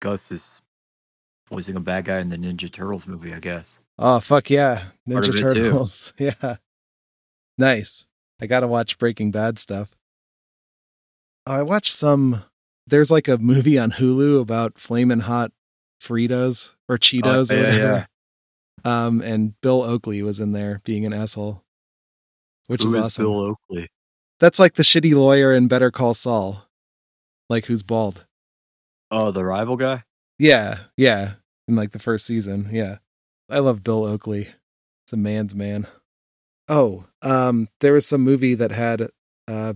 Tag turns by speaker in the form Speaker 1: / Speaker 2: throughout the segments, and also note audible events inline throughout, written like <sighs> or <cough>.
Speaker 1: Gus is voicing a bad guy in the Ninja Turtles movie, I guess.
Speaker 2: Oh fuck yeah, Ninja
Speaker 1: too.
Speaker 2: Turtles. <laughs> Yeah, nice. I gotta watch Breaking Bad stuff. Oh, I watched some. There's like a movie on Hulu about flaming hot Fritos or Cheetos. or
Speaker 1: Oh, yeah,
Speaker 2: whatever. Um, and Bill Oakley was in there being an asshole, which
Speaker 1: Who
Speaker 2: is
Speaker 1: is
Speaker 2: awesome.
Speaker 1: Bill Oakley?
Speaker 2: That's like the shitty lawyer in Better Call Saul, like who's bald.
Speaker 1: Oh, the rival guy?
Speaker 2: Yeah, yeah. In like the first season. Yeah. I love Bill Oakley. It's a man's man. Oh, um, there was some movie that had uh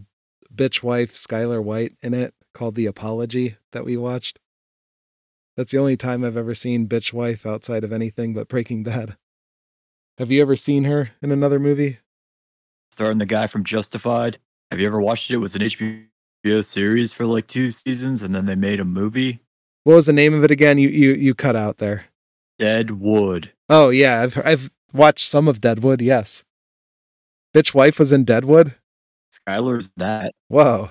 Speaker 2: bitch wife Skyler White in it called The Apology that we watched. That's the only time I've ever seen bitch wife outside of anything but Breaking Bad. Have you ever seen her in another movie?
Speaker 1: Starring the guy from Justified. Have you ever watched it? It was an HBO series for like two seasons, and then they made a movie.
Speaker 2: What was the name of it again? You you you cut out there.
Speaker 1: Deadwood.
Speaker 2: Oh yeah, I've I've watched some of Deadwood, yes. Bitch wife was in Deadwood?
Speaker 1: Skyler's that.
Speaker 2: Whoa.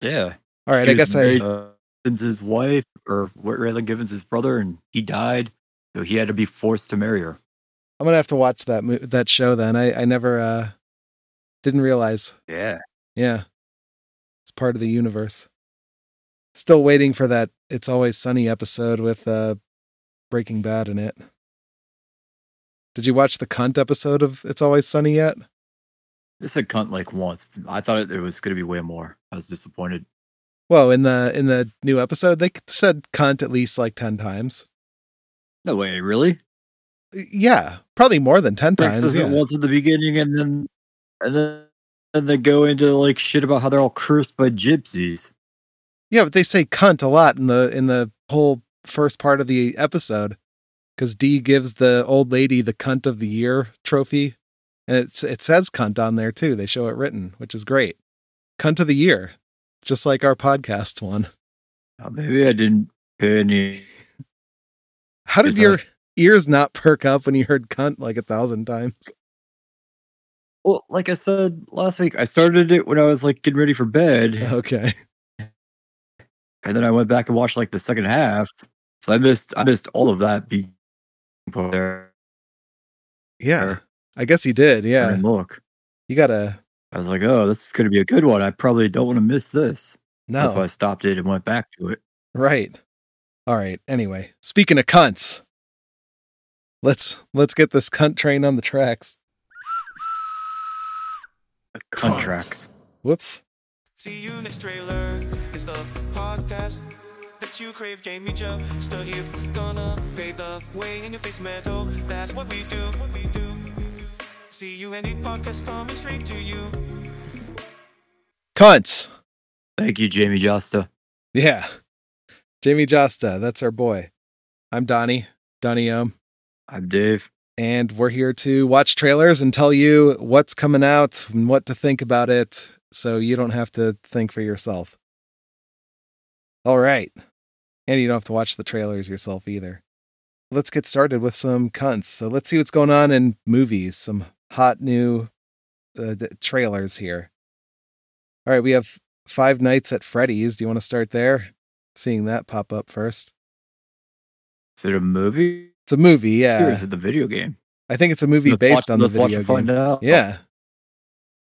Speaker 1: Yeah.
Speaker 2: All right,
Speaker 1: He
Speaker 2: I guess I
Speaker 1: married, uh, Givens' wife, or what Raylan Givens' his brother, and he died, so he had to be forced to marry her.
Speaker 2: I'm gonna have to watch that mo- that show then. I I never uh didn't realize.
Speaker 1: Yeah.
Speaker 2: Yeah, part of the universe. Still waiting for that. It's always sunny episode with uh Breaking Bad in it. Did you watch the cunt episode of It's Always Sunny yet?
Speaker 1: This said cunt like once. I thought it, was going to be way more. I was disappointed.
Speaker 2: Well, in the in the new episode, they said cunt at least like ten times.
Speaker 1: No way, really?
Speaker 2: Yeah, probably more than ten times. yeah.
Speaker 1: once at the beginning, and then and then and they go into like shit about how they're all cursed by gypsies.
Speaker 2: Yeah, but they say cunt a lot in the in the whole first part of the episode because Dee gives the old lady the cunt of the year trophy, and it's it says cunt on there too. They show it written, which is great. Cunt of the year, just like our podcast one.
Speaker 1: Uh, maybe I didn't pay any.
Speaker 2: How did your ears not perk up when you heard cunt like a thousand times?
Speaker 1: Well, like I said last week, I started it when I was like getting ready for bed,
Speaker 2: Okay,
Speaker 1: and then I went back and watched like the second half. So I missed I missed all of that being <laughs> put there.
Speaker 2: yeah, I guess he did.
Speaker 1: Yeah. And look,
Speaker 2: you gotta
Speaker 1: I was like, oh, this is going to be a good one. I probably don't want to miss this.
Speaker 2: no
Speaker 1: That's why I stopped it and went back to it.
Speaker 2: Right. All right. Anyway, speaking of cunts, let's let's get this cunt train on the tracks.
Speaker 1: Contracts.
Speaker 2: Whoops.
Speaker 3: See you next trailer. It's the podcast that you crave. Jamie Joe still here. Gonna pave the way in your face metal. That's what we do. What we do. See you any podcast coming straight to you.
Speaker 2: Cunts.
Speaker 1: Thank you, Jamie Josta.
Speaker 2: Yeah. Jamie Josta, that's our boy. I'm Donnie, Donnie Um,
Speaker 1: I'm Dave.
Speaker 2: And we're here to watch trailers and tell you what's coming out and what to think about it so you don't have to think for yourself. All right. And you don't have to watch the trailers yourself either. Let's get started with some cunts. So let's see what's going on in movies, some hot new uh, trailers here. All right, we have Five Nights at Freddy's. Do you want to start there? Seeing that pop up first.
Speaker 1: Is it a movie?
Speaker 2: It's a movie,
Speaker 1: Or
Speaker 2: yeah.
Speaker 1: is it the video game?
Speaker 2: I think it's a movie
Speaker 1: Let's
Speaker 2: based
Speaker 1: watch-
Speaker 2: on the
Speaker 1: let's watch
Speaker 2: video
Speaker 1: and find
Speaker 2: game.
Speaker 1: out.
Speaker 2: Yeah.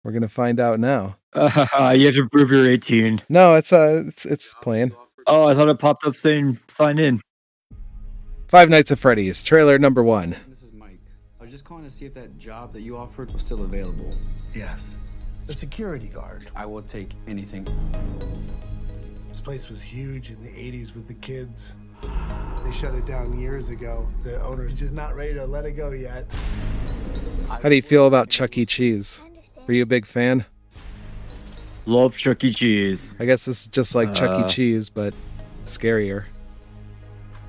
Speaker 2: We're gonna find out now.
Speaker 1: Uh, <laughs> you have to prove you're 18.
Speaker 2: No, it's uh it's it's playing.
Speaker 1: Oh, I thought it popped up saying sign in.
Speaker 2: Five Nights at Freddy's, trailer number one.
Speaker 4: This is Mike. I was just calling to see if that job that you offered was still available.
Speaker 5: Yes. The security guard.
Speaker 4: I will take anything.
Speaker 5: This place was huge in the 80s with the kids. They shut it down years ago. The owner's just not ready to let it go yet.
Speaker 2: How do you feel about Chuck E. Cheese? Are you a big fan?
Speaker 1: Love Chuck E. Cheese.
Speaker 2: I guess this is just like Chuck E.
Speaker 1: Uh.
Speaker 2: Cheese, but scarier.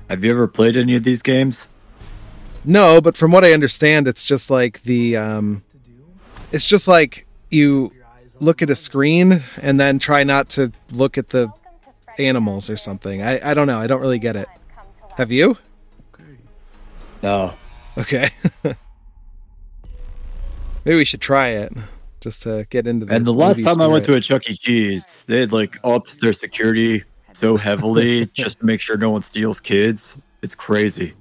Speaker 1: Have you ever played any of these games?
Speaker 2: No, but from what I understand, it's just like the um it's just like you look at a screen and then try not to look at the animals or something. I, I don't know. I don't really get it. Have you?
Speaker 1: No.
Speaker 2: Okay. <laughs> Maybe we should try it just to get into the
Speaker 1: And the last time I went to a Chuck E. Cheese, they had like upped their security so heavily <laughs> just to make sure no one steals kids. It's crazy.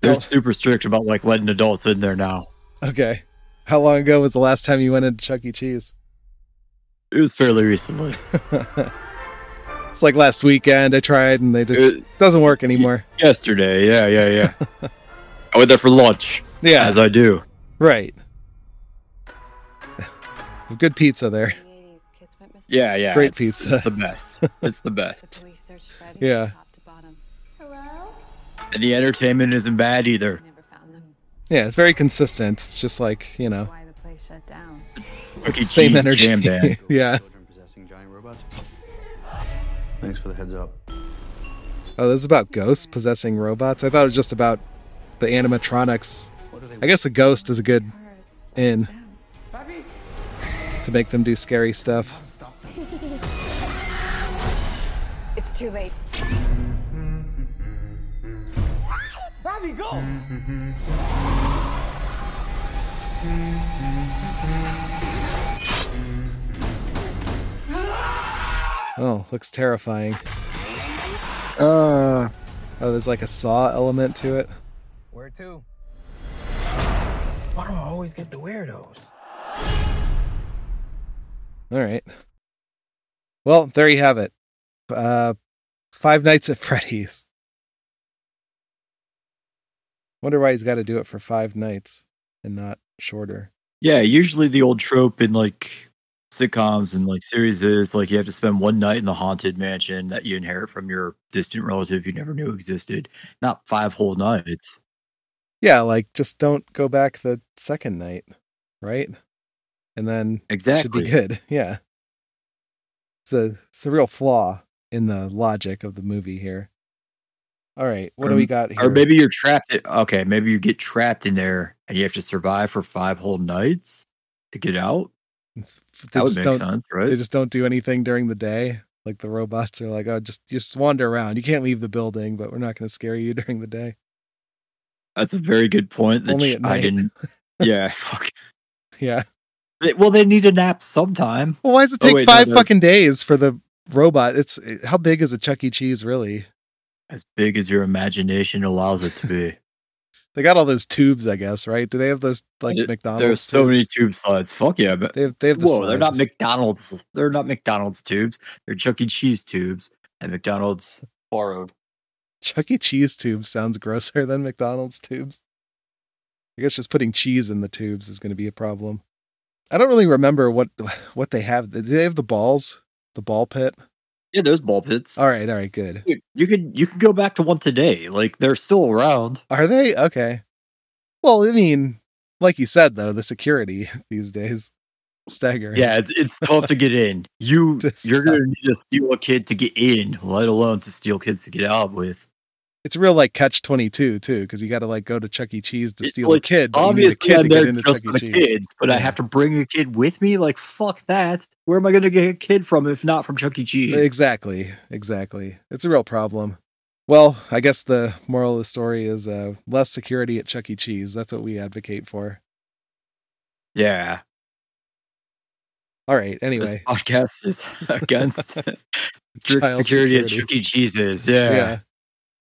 Speaker 1: They're
Speaker 2: Oh.
Speaker 1: super strict about like letting adults in there now.
Speaker 2: Okay. How long ago was the last time you went into Chuck E. Cheese?
Speaker 1: It was fairly recently. <laughs>
Speaker 2: It's like last weekend I tried and they just
Speaker 1: It-
Speaker 2: doesn't work anymore.
Speaker 1: Yesterday, yeah, yeah, yeah. <laughs> I went there for lunch,
Speaker 2: Yeah,
Speaker 1: as I do.
Speaker 2: right. <laughs> Good pizza there.
Speaker 1: Yeah, yeah.
Speaker 2: Great
Speaker 1: it's-
Speaker 2: pizza. <laughs>
Speaker 1: It's the best. It's the best.
Speaker 2: Yeah.
Speaker 1: And the entertainment isn't bad either.
Speaker 6: Never found them.
Speaker 2: Yeah, it's very consistent. It's just like, you know,
Speaker 6: Why the place shut down?
Speaker 1: Cookie
Speaker 2: same
Speaker 1: cheese
Speaker 2: energy.
Speaker 1: jam band.
Speaker 2: yeah.
Speaker 4: Thanks for the heads up.
Speaker 2: Oh, this is about ghosts possessing robots. I thought it was just about the animatronics.
Speaker 4: What are they?
Speaker 2: I guess a ghost is a good in to make them do scary stuff.
Speaker 6: It's too late.
Speaker 2: Oh, looks terrifying.
Speaker 1: Uh,
Speaker 2: Oh, there's like a saw element to it.
Speaker 7: Where to? Why do I always get the weirdos?
Speaker 2: All right. Well, there you have it. Uh, Five Nights at Freddy's. Wonder why he's got to do it for five nights and not shorter.
Speaker 1: yeah, usually the old trope in like sitcoms and like series is like you have to spend one night in the haunted mansion that you inherit from your distant relative you never knew existed, not five whole nights.
Speaker 2: Yeah, like just don't go back the second night, right? And then it
Speaker 1: Exactly.
Speaker 2: should be good. <laughs> Yeah. It's a it's a real flaw in the logic of the movie here. All right, what do we got here?
Speaker 1: Or maybe you're trapped. Okay, maybe you get trapped in there and you have to survive for five whole nights to get out.
Speaker 2: It's- they just don't
Speaker 1: sense, right?
Speaker 2: they just don't do anything during the day. Like the robots are like, oh, just just wander around. You can't leave the building, but we're not going to scare you <laughs> during the day.
Speaker 1: That's a very good point. That
Speaker 2: Only at
Speaker 1: I didn't. <laughs> Yeah, fuck.
Speaker 2: Yeah.
Speaker 1: They- Well, they need a nap sometime.
Speaker 2: Well, why does it
Speaker 1: Oh,
Speaker 2: take
Speaker 1: wait,
Speaker 2: five
Speaker 1: they're-
Speaker 2: fucking days for the robot? It's how big is a Chuck E. Cheese really?
Speaker 1: As big as your imagination allows it to be.
Speaker 2: They got all those tubes, I guess, right? Do they have those like
Speaker 1: It-
Speaker 2: McDonald's?
Speaker 1: There's so many tube slides. Fuck yeah, but
Speaker 2: They have they have the
Speaker 1: whoa, they're not. McDonald's. They're not McDonald's tubes. They're Chuck E. Cheese tubes, and McDonald's borrowed.
Speaker 2: Chuck E. Cheese tubes sounds grosser than McDonald's tubes. I guess just putting cheese in the tubes is going to be a problem. I don't really remember what what they have. Do they have the balls? The ball pit?
Speaker 1: Yeah, those ball pits.
Speaker 2: All right, all right, good.
Speaker 1: Dude, you could you can go back to one today. Like they're still around.
Speaker 2: Are they okay? Well, I mean, like you said though, the security <laughs> these days staggering.
Speaker 1: Yeah, it's it's tough to get in. <laughs> You
Speaker 2: Just
Speaker 1: you're gonna need to steal a kid to get in, let alone to steal kids to get out with.
Speaker 2: It's real like catch twenty two too, because you got to like go to Chuck E. Cheese to
Speaker 1: It-
Speaker 2: steal a kid. need a
Speaker 1: Obviously,
Speaker 2: kid
Speaker 1: I'm
Speaker 2: to
Speaker 1: there just for the kids, but I have to bring a kid with me. Like fuck that. Where am I gonna get a kid from if not from Chuck E. Cheese?
Speaker 2: Exactly, exactly. It's a real problem. Well, I guess the moral of the story is uh, less security at Chuck E. Cheese. That's what we advocate for.
Speaker 1: Yeah.
Speaker 2: All right.
Speaker 1: This
Speaker 2: Anyway,
Speaker 1: podcast is <laughs> against <laughs> strict
Speaker 2: Child
Speaker 1: security at. Chuck E. Cheese's. Yeah.
Speaker 2: yeah,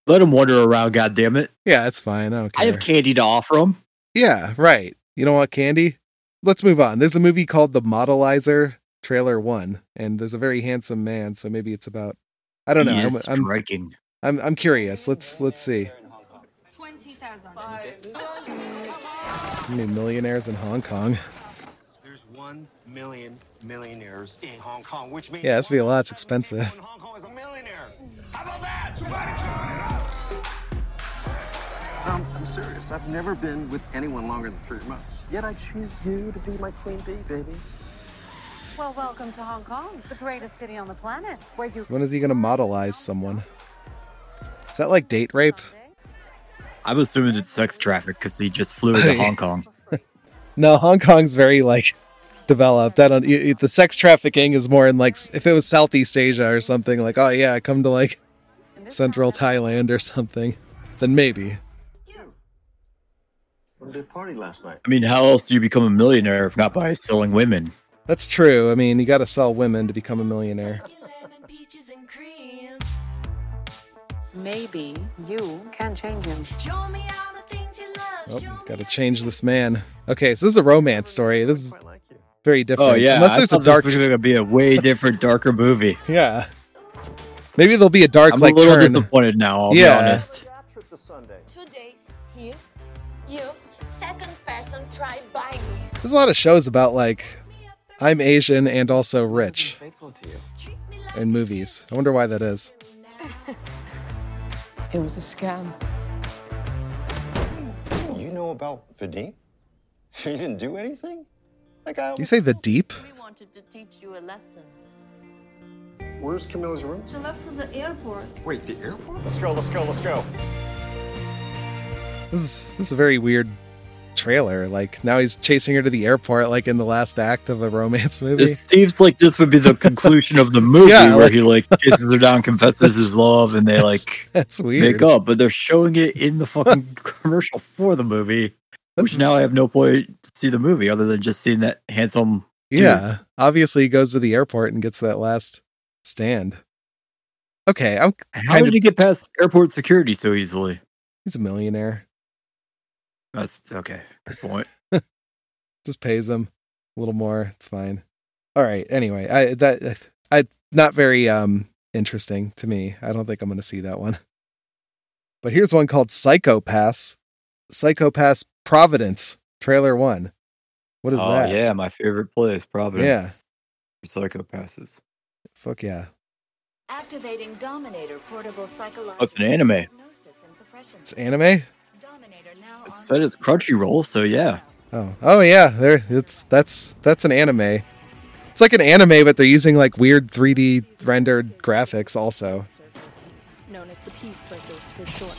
Speaker 1: Let them wander around. God damn it!
Speaker 2: yeah, it's fine. I don't care.
Speaker 1: I have candy to offer them.
Speaker 2: Yeah, right. You don't want candy? Let's move on. There's a movie called The Modelizer, trailer one, and there's a very handsome man, so maybe it's about I don't know.
Speaker 1: He
Speaker 2: I'm,
Speaker 1: is
Speaker 2: I'm
Speaker 1: striking.
Speaker 2: I'm I'm curious. Let's let's see.
Speaker 6: Twenty thousand.
Speaker 2: How many millionaires in Hong Kong?
Speaker 8: There's one million millionaires in Hong Kong, which means
Speaker 2: Yeah, this would be a lot. It's expensive.
Speaker 8: Hong Kong is a millionaire. How about that? Somebody turn it up. Um, I'm serious. I've never been with anyone longer than three months. Yet I choose you to be my queen bee, baby.
Speaker 6: Well, welcome to Hong Kong, the greatest city on the planet, where you.
Speaker 2: So when is he gonna modelize someone? Is that like date rape?
Speaker 1: I'm assuming it's sex traffic because he just flew to <laughs> Hong Kong. <laughs>
Speaker 2: No, Hong Kong's very like developed. I don't. y- y- The sex trafficking is more in like if it was Southeast Asia or something. Like, oh yeah, come to like Central Thailand or something. Then maybe.
Speaker 8: What did party last night?
Speaker 1: I mean, how else do you become a millionaire if not by selling women?
Speaker 2: That's true. I mean, you got to sell women to become a millionaire.
Speaker 6: maybe you can change him.
Speaker 2: Oh, got to change this man. Okay, so this is a romance story. This is
Speaker 8: Quite like you.
Speaker 2: Very oh, different.
Speaker 1: Oh yeah,
Speaker 2: unless
Speaker 1: I
Speaker 2: there's a dark.
Speaker 1: This was gonna be a way <laughs> different, darker movie.
Speaker 2: yeah, maybe there'll be a dark
Speaker 1: I'm
Speaker 2: like
Speaker 1: a little
Speaker 2: turn.
Speaker 1: disappointed now. I'll
Speaker 2: Yeah.
Speaker 1: be honest.
Speaker 8: Trip to Sunday.
Speaker 9: Two days here, you, second person try buy me.
Speaker 2: There's a lot of shows about like I'm Asian and also rich
Speaker 4: Faithful to you.
Speaker 2: in movies. I wonder why that is. <laughs>
Speaker 7: It was a scam.
Speaker 8: You know about Vadim? <laughs> You didn't do anything? That guy.
Speaker 2: Do you say the deep?
Speaker 6: We wanted to teach you a lesson.
Speaker 8: Where's Camilla's room?
Speaker 9: She left for the airport.
Speaker 8: Wait, the airport? Let's go, let's go, let's go.
Speaker 2: This is this is a very weird trailer. Like now he's chasing her to the airport, like in the last act of a romance <laughs> movie.
Speaker 1: It seems like this would be the conclusion of the <laughs> movie
Speaker 2: Yeah,
Speaker 1: where
Speaker 2: like-
Speaker 1: he like <laughs> kisses her down, confesses his love, and they
Speaker 2: That's-
Speaker 1: like
Speaker 2: That's weird.
Speaker 1: make up. But they're showing it in the fucking commercial for the movie, which now I have no point to see the movie other than just seeing that handsome. dude.
Speaker 2: Yeah, obviously he goes to the airport and gets that last stand. Okay, I'm
Speaker 1: How did
Speaker 2: of.
Speaker 1: he get past airport security so easily?
Speaker 2: He's a millionaire.
Speaker 1: That's okay. Good point. <laughs>
Speaker 2: Just pays him a little more. It's fine. All right. Anyway, I that I not very um interesting to me. I don't think I'm going to see that one. But here's one called Psychopass. Psychopass Providence trailer one. What is
Speaker 1: oh
Speaker 2: that?
Speaker 1: yeah, my favorite place, Providence. For psychopasses.
Speaker 2: Fuck yeah.
Speaker 9: Activating Dominator portable psychological.
Speaker 1: Oh, it's an anime.
Speaker 9: hypnosis and suppression.
Speaker 2: It's anime.
Speaker 9: Dominator
Speaker 1: It said it's Crunchyroll, so yeah.
Speaker 2: Oh, oh yeah, there. It's that's that's an anime. It's like an anime, but they're using like weird 3D rendered graphics also.
Speaker 9: known as the Peace Breakers for short.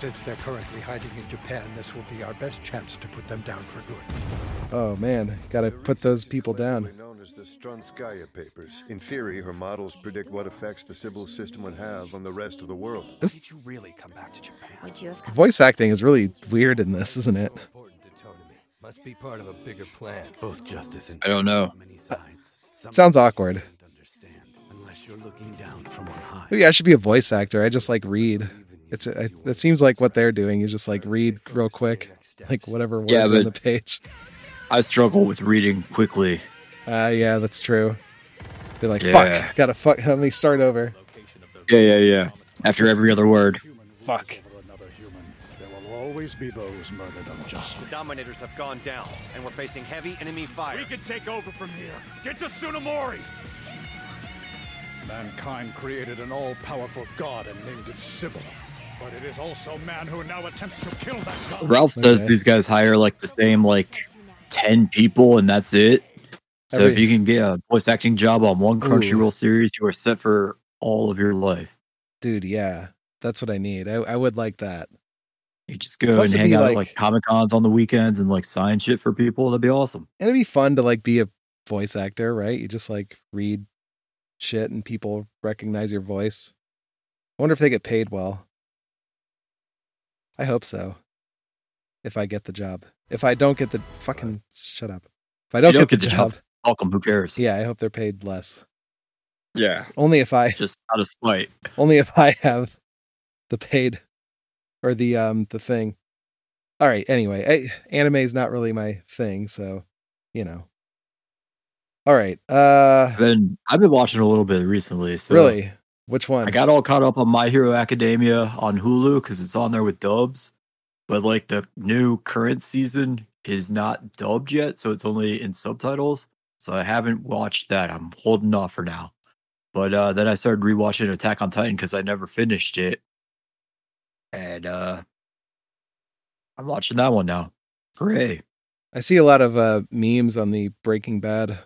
Speaker 5: Since they're currently hiding in Japan, this will be our best chance to put them down for good.
Speaker 2: Oh man, gotta put those people down.
Speaker 10: Known as the Stronskaya Papers. In theory, her models predict what effects the Sibyl system would have on the rest of the world.
Speaker 2: This
Speaker 5: Did you really come back to Japan?
Speaker 9: Would you have come?
Speaker 2: voice acting is really weird in this, isn't it?
Speaker 7: Important to Totemin. Must be part of a bigger plan. Both justice and
Speaker 1: I don't know.
Speaker 7: many sides.
Speaker 2: Sounds awkward.
Speaker 7: understand unless you're looking down from on high.
Speaker 2: Maybe I should be a voice actor. I just like read. It's I, it seems like what they're doing. You just like read real quick, like whatever words
Speaker 1: Yeah,
Speaker 2: on the page.
Speaker 1: I struggle with reading quickly.
Speaker 2: Ah, yeah, that's true. Be like,
Speaker 1: Yeah.
Speaker 2: fuck, gotta fuck. Let me start over.
Speaker 1: Yeah, yeah, yeah. After every other word.
Speaker 2: Fuck.
Speaker 5: There will always be those murdered unjustly.
Speaker 8: The Dominators have gone down, and we're facing heavy enemy fire.
Speaker 5: We can take over from here. Get to Tsunemori! Mankind created an all-powerful god and named it Sibyl. But it is also man who now attempts to kill that god.
Speaker 1: Ralph says
Speaker 2: Okay.
Speaker 1: these guys hire like the same like ten people and that's it. So if you can get a voice acting job on one Crunchyroll series, you are set for all of your life.
Speaker 2: Dude, yeah, that's what I need. I, I would like that.
Speaker 1: You just go
Speaker 2: Plus
Speaker 1: and hang out
Speaker 2: like-
Speaker 1: at like Comic Cons on the weekends and like sign shit for people. That'd be awesome.
Speaker 2: And it'd be fun to like be a voice actor, right? You just like read shit and people recognize your voice. I wonder if they get paid well. I hope so. If I get the job. If I don't get the fucking shut up. If I don't,
Speaker 1: You
Speaker 2: get, the, job,
Speaker 1: Welcome. Who cares?
Speaker 2: yeah, I hope they're paid less.
Speaker 1: Yeah.
Speaker 2: Only if I
Speaker 1: Just out of spite.
Speaker 2: only if I have the paid or the um the thing. All right. Anyway, I, anime is not really my thing, so you know. All right. Uh,
Speaker 1: Then I've been watching a little bit recently. So
Speaker 2: really, which one?
Speaker 1: I got all caught up on My Hero Academia on Hulu because it's on there with dubs. But like the new current season is not dubbed yet, so it's only in subtitles. So I haven't watched that. I'm holding off for now. But uh, then I started rewatching Attack on Titan because I never finished it, and uh, I'm watching that one now. Hooray!
Speaker 2: I see a lot of uh, memes on the Breaking Bad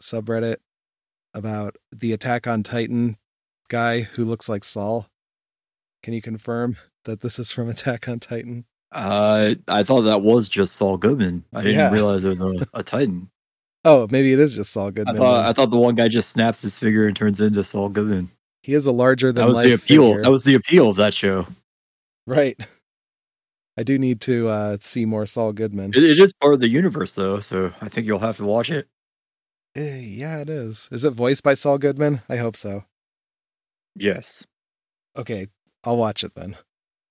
Speaker 2: subreddit about the Attack on Titan guy who looks like Saul. Can you confirm that this is from <laughs> Attack on Titan?
Speaker 1: Uh, I thought that was just Saul Goodman. I didn't
Speaker 2: Yeah.
Speaker 1: realize it was a, a Titan. <laughs>
Speaker 2: Oh, maybe it is just Saul
Speaker 1: I
Speaker 2: Goodman.
Speaker 1: thought. I thought the one guy just snaps his figure and turns into Saul Goodman.
Speaker 2: he is a larger than
Speaker 1: That was
Speaker 2: life
Speaker 1: the appeal.
Speaker 2: figure.
Speaker 1: That was the appeal of that show.
Speaker 2: right. <laughs> I do need to uh, see more Saul Goodman.
Speaker 1: It, it is part of the universe, though, so I think you'll have to watch it.
Speaker 2: Eh, yeah, it is. Is it voiced by Saul Goodman? I hope so.
Speaker 1: Yes.
Speaker 2: Okay. I'll watch it then.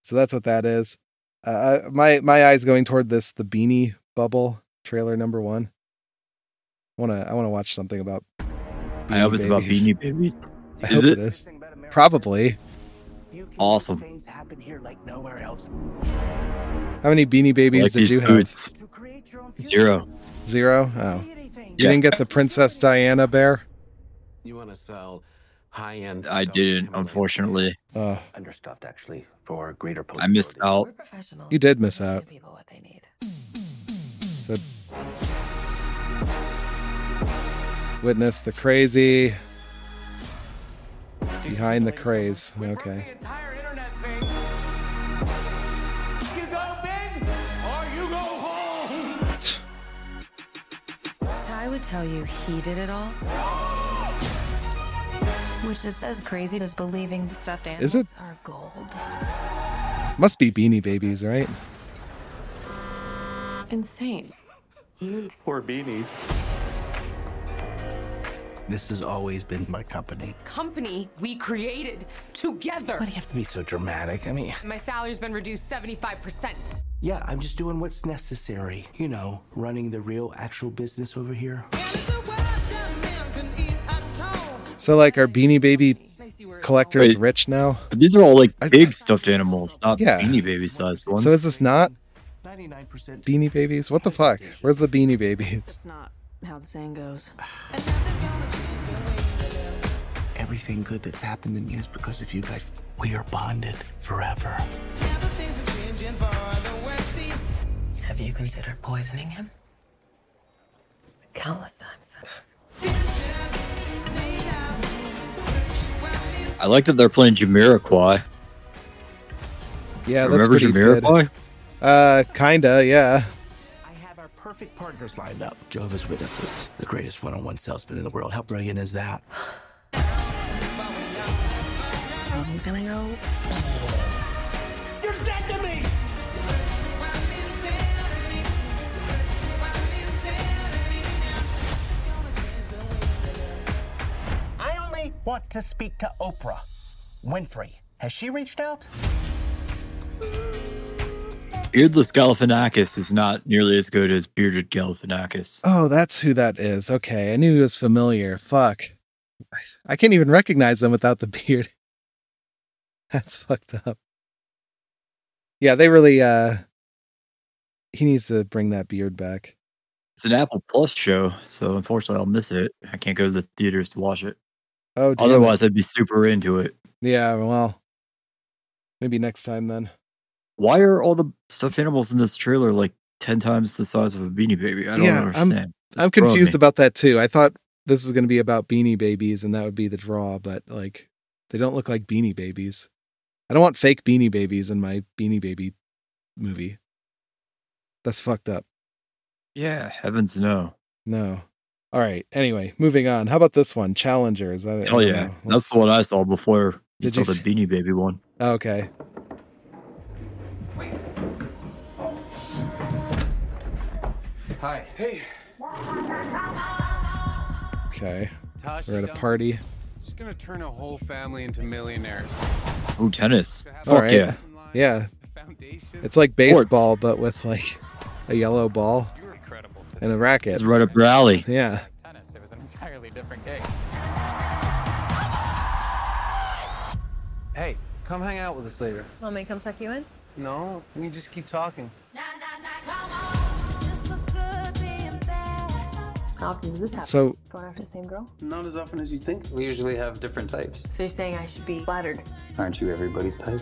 Speaker 2: So that's what that is. Uh, my my eyes going toward this the Beanie Bubble trailer number one. I wanna I wanna watch something about.
Speaker 1: I hope it's about Beanie <laughs> Babies.
Speaker 2: I
Speaker 1: Is
Speaker 2: hope
Speaker 1: it?
Speaker 2: it is. Probably.
Speaker 1: Awesome.
Speaker 7: Things happen here like nowhere else.
Speaker 2: How many Beanie Babies
Speaker 1: like
Speaker 2: did
Speaker 1: these
Speaker 2: you have?
Speaker 1: boots. Zero.
Speaker 2: Zero. Oh, you
Speaker 1: Yeah.
Speaker 2: didn't get the Princess Diana bear.
Speaker 11: You want to sell high-end
Speaker 1: I didn't, unfortunately.
Speaker 2: Oh,
Speaker 7: Understuffed actually for greater
Speaker 1: I missed out.
Speaker 2: you did miss out. So, witness the crazy behind the craze. Okay.
Speaker 7: You go big or you go home.
Speaker 12: Ty would tell you he did it all. Which is as crazy as believing stuffed animals
Speaker 2: Is it?
Speaker 12: are gold.
Speaker 2: Must be Beanie Babies, right?
Speaker 12: Insane. <laughs>
Speaker 7: Poor beanies. This has always been my company.
Speaker 13: company we created together.
Speaker 7: Why do you have to be so dramatic? I mean,
Speaker 13: My salary's been reduced 75%.
Speaker 7: yeah, I'm just doing what's necessary. You know, running the real, actual business over here.
Speaker 2: So, like, are Beanie Baby collectors
Speaker 1: Wait.
Speaker 2: rich now?
Speaker 1: But these are all like big stuffed animals, not
Speaker 2: Yeah.
Speaker 1: Beanie Baby sized ones.
Speaker 2: So, is this not
Speaker 7: 99%
Speaker 2: Beanie Babies? What the fuck? Where's the Beanie Babies?
Speaker 14: That's not how the saying goes.
Speaker 7: everything good that's happened to me is because of you guys. We are bonded forever.
Speaker 14: Have you considered poisoning him?
Speaker 12: Countless times. <laughs>
Speaker 1: I like that they're playing Jamiroquai.
Speaker 2: Yeah, that's
Speaker 1: Remember
Speaker 2: pretty good. Uh, kinda, yeah.
Speaker 7: I have our perfect partners lined up. Jehovah's Witnesses, the greatest one-on-one salesman in the world. How brilliant is that? <sighs>
Speaker 14: I'm gonna go.
Speaker 7: Want to speak to Oprah Winfrey. Has she reached out?
Speaker 1: Beardless Galifianakis is not nearly as good as bearded Galifianakis.
Speaker 2: Oh, that's who that is. Okay, I knew he was familiar. Fuck. I can't even recognize him without the beard. <laughs> That's fucked up. Yeah, they really uh he needs to bring that beard back.
Speaker 1: It's an Apple Plus show, so unfortunately I'll miss it. I can't go to the theaters to watch it.
Speaker 2: Oh, damn it.
Speaker 1: Otherwise, I'd be super into it.
Speaker 2: Yeah, well. Maybe next time then.
Speaker 1: Why are all the stuffed animals in this trailer like 10 times the size of a beanie baby? I don't
Speaker 2: Yeah, I'm-
Speaker 1: understand.
Speaker 2: I'm confused
Speaker 1: me.
Speaker 2: about that too. I thought this is going to be about beanie babies and that would be the draw, but like they don't look like beanie babies. I don't want fake beanie babies in my beanie baby movie. That's fucked up.
Speaker 1: Yeah, heavens no.
Speaker 2: No. All right. Anyway, moving on. How about this one? Challengers. I, I
Speaker 1: Oh yeah, that's the one I saw before you
Speaker 2: Did
Speaker 1: saw
Speaker 2: you
Speaker 1: the
Speaker 2: s-
Speaker 1: Beanie Baby one.
Speaker 2: Okay.
Speaker 11: Hi.
Speaker 15: Hey.
Speaker 2: Okay.
Speaker 15: Tosh,
Speaker 2: We're at a
Speaker 15: um,
Speaker 2: party.
Speaker 15: Just gonna turn a whole family into millionaires.
Speaker 1: Oh, tennis. Fuck
Speaker 2: right.
Speaker 1: yeah.
Speaker 2: Yeah. It's like baseball, but with like a yellow ball and a racket.
Speaker 1: It's right up your alley.
Speaker 2: Yeah.
Speaker 16: tennis. It was an entirely different game.
Speaker 4: Hey, come hang out with us later.
Speaker 14: Want me to come tuck you in?
Speaker 4: No, we just keep talking.
Speaker 14: How often does this happen?
Speaker 2: So-
Speaker 14: going after the same girl?
Speaker 4: Not as often as you think.
Speaker 11: We usually have different types.
Speaker 14: So you're saying I should be flattered?
Speaker 11: Aren't you everybody's type?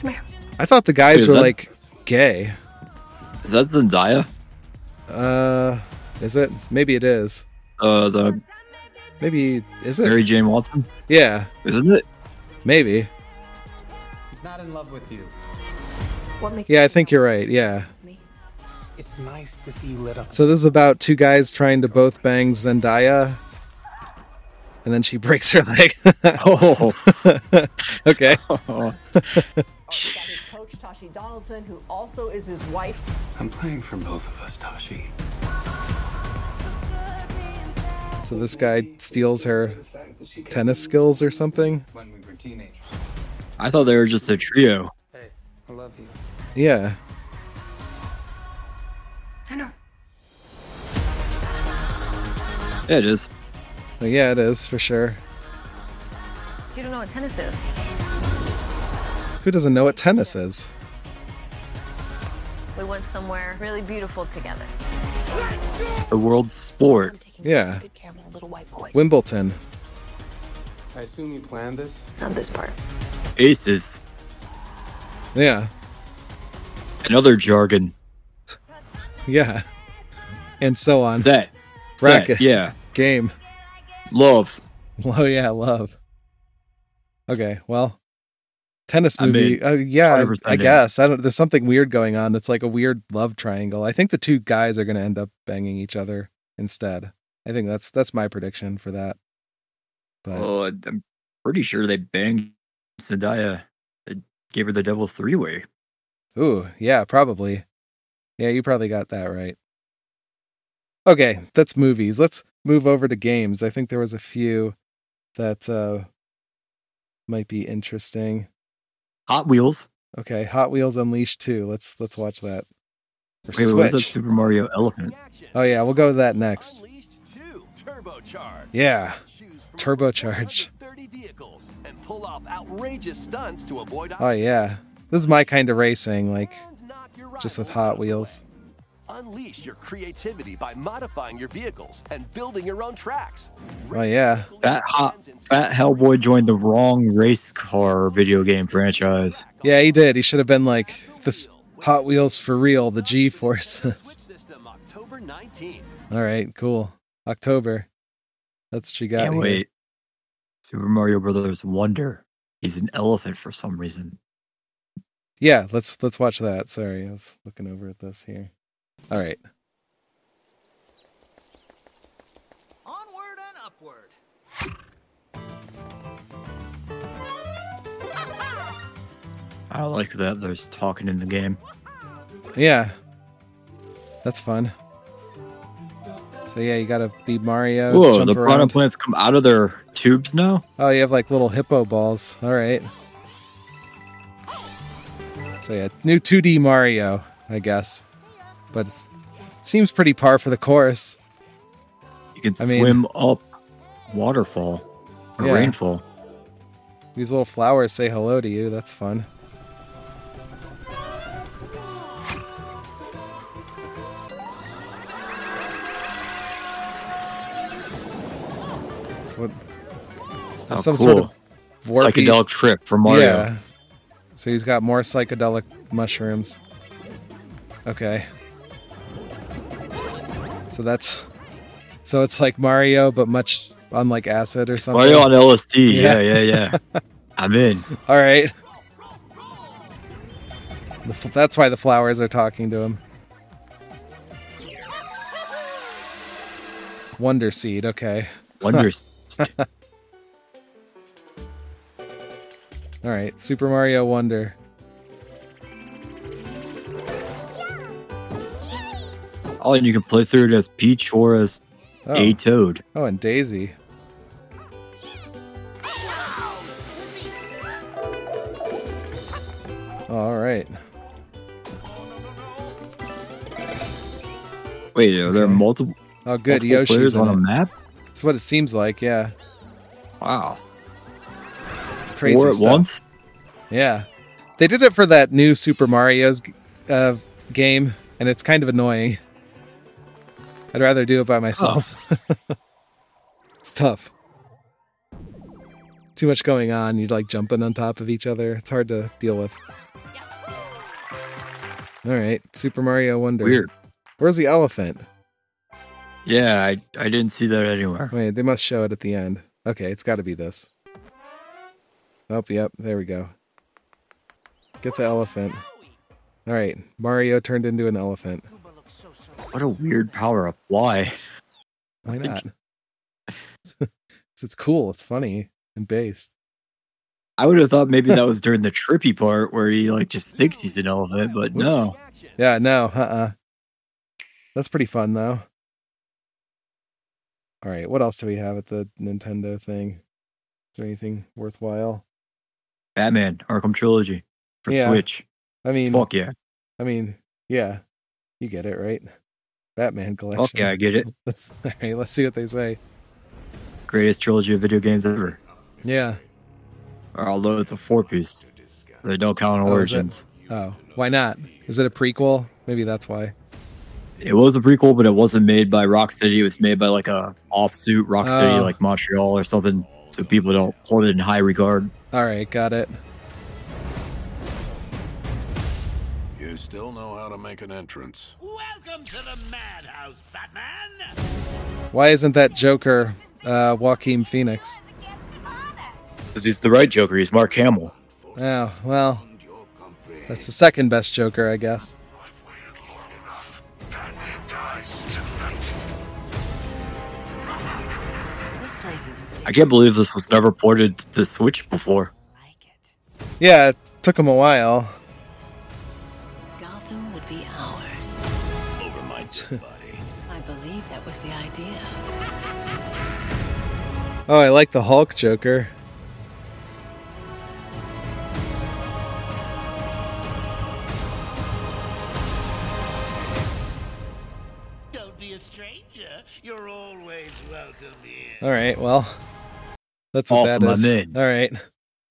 Speaker 14: Come here.
Speaker 2: I thought the guys
Speaker 1: Wait,
Speaker 2: were
Speaker 1: that-
Speaker 2: like gay.
Speaker 1: Is that Zendaya?
Speaker 2: Uh is it? Maybe it is.
Speaker 1: Uh, the
Speaker 2: Maybe is it?
Speaker 1: Mary Jane Watson?
Speaker 2: Yeah.
Speaker 1: Isn't it?
Speaker 2: Maybe.
Speaker 11: He's not in love with you.
Speaker 14: What makes
Speaker 2: Yeah, I think you're right. Yeah.
Speaker 7: It's nice to see you lit up.
Speaker 2: So this is about two guys trying to both bang Zendaya, and then she breaks her leg. <laughs>
Speaker 1: Oh. <laughs>
Speaker 2: okay. <laughs>
Speaker 17: Coach Tashi Donaldson, who also is his wife.
Speaker 15: I'm playing for both of us, Tashi.
Speaker 2: So this guy steals her tennis skills or something.
Speaker 11: When we were teenagers.
Speaker 1: I thought they were just a trio.
Speaker 11: Hey, I love you.
Speaker 2: Yeah.
Speaker 12: I know.
Speaker 1: Yeah, it is.
Speaker 2: Well, yeah, it is for sure.
Speaker 12: You don't know what tennis is.
Speaker 2: Who doesn't know what tennis is?
Speaker 12: We went somewhere really beautiful together.
Speaker 1: A world sport.
Speaker 2: Yeah. Wimbledon.
Speaker 15: I assume you planned this?
Speaker 12: Not this part.
Speaker 1: Aces.
Speaker 2: Yeah.
Speaker 1: Another jargon.
Speaker 2: Yeah. And so on.
Speaker 1: That.
Speaker 2: Racket.
Speaker 1: Set, yeah.
Speaker 2: Game.
Speaker 1: Love. <laughs>
Speaker 2: Oh yeah, love. Okay, well, tennis movie. Uh, yeah, I, I guess. I don't. There's something weird going on. It's like a weird love triangle. I think the two guys are going to end up banging each other instead. I think that's that's my prediction for that. But
Speaker 1: Oh, I'm pretty sure they banged Zendaya. They gave her the devil's three way.
Speaker 2: ooh, yeah, probably. Yeah, you probably got that right. Okay, that's movies. Let's move over to games. I think there was a few that uh might be interesting.
Speaker 1: Hot Wheels.
Speaker 2: Okay, Hot Wheels Unleashed 2. Let's let's watch that. Or
Speaker 1: Wait, what was that Super Mario Elephant?
Speaker 2: Oh yeah, we'll go with that next.
Speaker 18: Turbocharge.
Speaker 2: Yeah. Turbocharge.
Speaker 18: 30 vehicles and pull off outrageous stunts to avoid
Speaker 2: Oh yeah. This is my kind of racing, like just with Hot Wheels.
Speaker 18: Unleash your creativity by modifying your vehicles and building your own tracks.
Speaker 2: Oh yeah.
Speaker 1: That hot that Hellboy joined the wrong race car video game franchise.
Speaker 2: Yeah, he did. He should have been like this Hot Wheels for real, the G forces. <laughs>
Speaker 18: October
Speaker 2: All right, cool. October. That's what you got.
Speaker 1: Can't
Speaker 2: here.
Speaker 1: wait. Super Mario Brothers Wonder. He's an elephant for some reason.
Speaker 2: Yeah, let's let's watch that. Sorry, I was looking over at this here. All right.
Speaker 18: Onward and upward. <laughs>
Speaker 1: I like that there's talking in the game.
Speaker 2: Yeah. That's fun. So yeah, you gotta be Mario.
Speaker 1: Whoa,
Speaker 2: jump
Speaker 1: the piranha plants come out of their tubes now?
Speaker 2: Oh, you have like little hippo balls. All right. So yeah, new 2D Mario, I guess. But it seems pretty par for the course.
Speaker 1: You can
Speaker 2: I mean-
Speaker 1: swim up waterfall or
Speaker 2: Yeah.
Speaker 1: rainfall.
Speaker 2: These little flowers say hello to you. That's fun. So what,
Speaker 1: Oh,
Speaker 2: some
Speaker 1: cool.
Speaker 2: sort of warpy-
Speaker 1: Psychedelic trip for Mario.
Speaker 2: Yeah. So he's got more psychedelic mushrooms. Okay. So that's so it's like Mario, but much on like acid or something.
Speaker 1: Mario on LSD. Yeah, yeah, yeah. <laughs> I'm in.
Speaker 2: All right. That's why the flowers are talking to him. Wonder seed. Okay.
Speaker 1: Wonder <laughs>
Speaker 2: All right. Super Mario Wonder.
Speaker 1: Oh, and you can play through it as Peach or as
Speaker 2: Oh.
Speaker 1: a Toad.
Speaker 2: Oh, and Daisy. All right.
Speaker 1: Wait, are there
Speaker 2: Okay.
Speaker 1: multiple?
Speaker 2: Oh, good.
Speaker 1: multiple
Speaker 2: Yoshi's
Speaker 1: players on a map?
Speaker 2: That's what it seems like. Yeah.
Speaker 1: Wow.
Speaker 2: It's crazy
Speaker 1: Four at
Speaker 2: stuff.
Speaker 1: once?
Speaker 2: Yeah. They did it for that new Super Mario's uh, game, and it's kind of annoying. I'd rather do it by myself. <laughs> it's tough. Too much going on. You're like jumping on top of each other. It's hard to deal with. All right. Super Mario Wonder.
Speaker 1: Weird.
Speaker 2: Where's the elephant?
Speaker 1: Yeah, I, I didn't see that anywhere.
Speaker 2: Wait, they must show it at the end. Okay, it's got to be this. Oh, yep, there we go. Get the elephant. All right, Mario turned into an elephant.
Speaker 1: What a weird power up. Why?
Speaker 2: Why not? <laughs> it's cool. It's funny and based.
Speaker 1: I would have thought maybe that was during the trippy part where he like just thinks he's an elephant, but no.
Speaker 2: Yeah, no, uh uh That's pretty fun though. All right, what else do we have at the Nintendo thing? Is there anything worthwhile?
Speaker 1: Batman Arkham Trilogy for
Speaker 2: Yeah.
Speaker 1: Switch.
Speaker 2: I mean,
Speaker 1: Fuck yeah.
Speaker 2: I mean, yeah, you get it right. Batman collection.
Speaker 1: Yeah, I get it. <laughs>
Speaker 2: Let's all right. Let's see what they say.
Speaker 1: Greatest trilogy of video games ever.
Speaker 2: Yeah.
Speaker 1: Although it's a four piece, they don't count
Speaker 2: Oh.
Speaker 1: Origins.
Speaker 2: Oh, why not? Is it a prequel? Maybe that's why.
Speaker 1: It was a prequel, but it wasn't made by Rocksteady. It was made by like a offsuit Rocksteady,
Speaker 2: Oh.
Speaker 1: like Montreal or something. So people don't hold it in high regard.
Speaker 2: All right, got it.
Speaker 19: Still know how to make an entrance.
Speaker 20: Welcome to the madhouse, Batman!
Speaker 2: Why isn't that Joker uh, Joaquin Phoenix?
Speaker 1: Because he's the right Joker. He's Mark Hamill.
Speaker 2: Oh well, that's the second best Joker, I guess.
Speaker 21: This place is
Speaker 1: I can't believe this was never ported to the Switch before.
Speaker 2: Yeah, it took him a while.
Speaker 19: Over my dead body.
Speaker 21: I believe that was the idea. <laughs>
Speaker 2: Oh, I like the Hulk Joker.
Speaker 20: Don't be a stranger. You're always welcome here.
Speaker 2: All right, well, that's what
Speaker 1: Awesome,
Speaker 2: that is.
Speaker 1: I'm in.
Speaker 2: All right,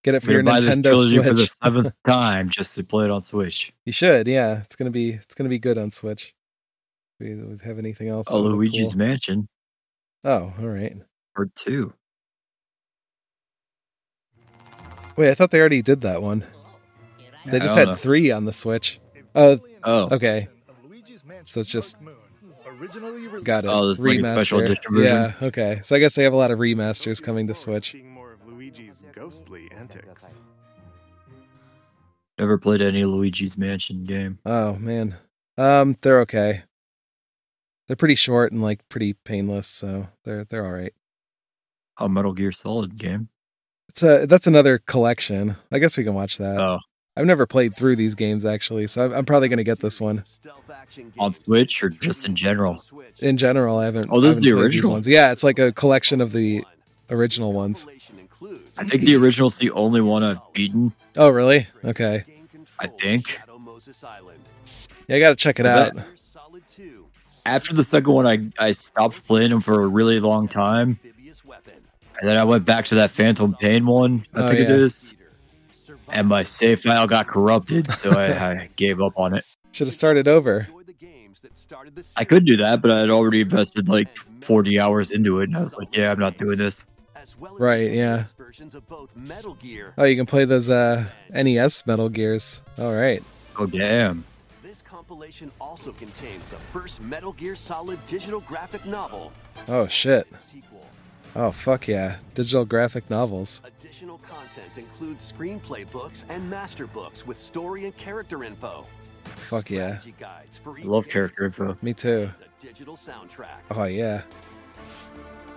Speaker 2: get it for
Speaker 1: I'm
Speaker 2: your
Speaker 1: gonna buy this
Speaker 2: Nintendo
Speaker 1: trilogy
Speaker 2: Switch.
Speaker 1: for the seventh <laughs> time just to play it on Switch.
Speaker 2: You should, yeah. It's gonna be it's gonna be good on Switch. We we have anything else?
Speaker 1: Oh,
Speaker 2: that would look
Speaker 1: Luigi's
Speaker 2: cool?
Speaker 1: Mansion
Speaker 2: Oh, all right.
Speaker 1: Part Two.
Speaker 2: Wait, I thought they already did that one. They just had
Speaker 1: know.
Speaker 2: three on the Switch. Oh,
Speaker 1: Oh,
Speaker 2: okay. So it's just got it.
Speaker 1: Oh, this is like a special
Speaker 2: Remaster.
Speaker 1: edition?
Speaker 2: Yeah, okay. So I guess they have a lot of remasters coming to Switch.
Speaker 15: More of Luigi's ghostly antics.
Speaker 1: never played any Luigi's Mansion game.
Speaker 2: Oh man, um, they're okay. They're pretty short and like pretty painless, so they're they're all right.
Speaker 1: A Metal Gear Solid game.
Speaker 2: It's a that's another collection. I guess we can watch that.
Speaker 1: Oh,
Speaker 2: I've never played through these games actually, so I'm- I'm probably gonna get this one.
Speaker 1: on Switch or just in general?
Speaker 2: In general, I haven't.
Speaker 1: Oh, this is the original?
Speaker 2: ones. Yeah, it's like a collection of the original ones.
Speaker 1: I think the original's the only one I've beaten.
Speaker 2: Oh, really? Okay.
Speaker 1: I think.
Speaker 2: Yeah, I gotta check it
Speaker 1: Is
Speaker 2: out.
Speaker 1: that- After the second one, I, I stopped playing them for a really long time. And then I went back to that Phantom Pain one, I
Speaker 2: Oh,
Speaker 1: think it
Speaker 2: yeah.
Speaker 1: is. And my save file got corrupted, so I, I <laughs> gave up on it.
Speaker 2: Should have started over.
Speaker 1: I could do that, but I had already invested like 40 hours into it. And I was like, yeah, I'm not doing this.
Speaker 2: Right? Yeah. Oh, you can play those uh, NES Metal Gears. All right.
Speaker 1: Oh, damn.
Speaker 18: This compilation also contains the first Metal Gear Solid digital graphic novel.
Speaker 2: Oh shit. Oh fuck yeah! Digital graphic novels.
Speaker 18: Additional content includes screenplay books and master books with story and character info.
Speaker 2: Fuck yeah!
Speaker 18: Guides for
Speaker 1: I love character info.
Speaker 2: Me too.
Speaker 18: digital soundtrack.
Speaker 2: Oh yeah.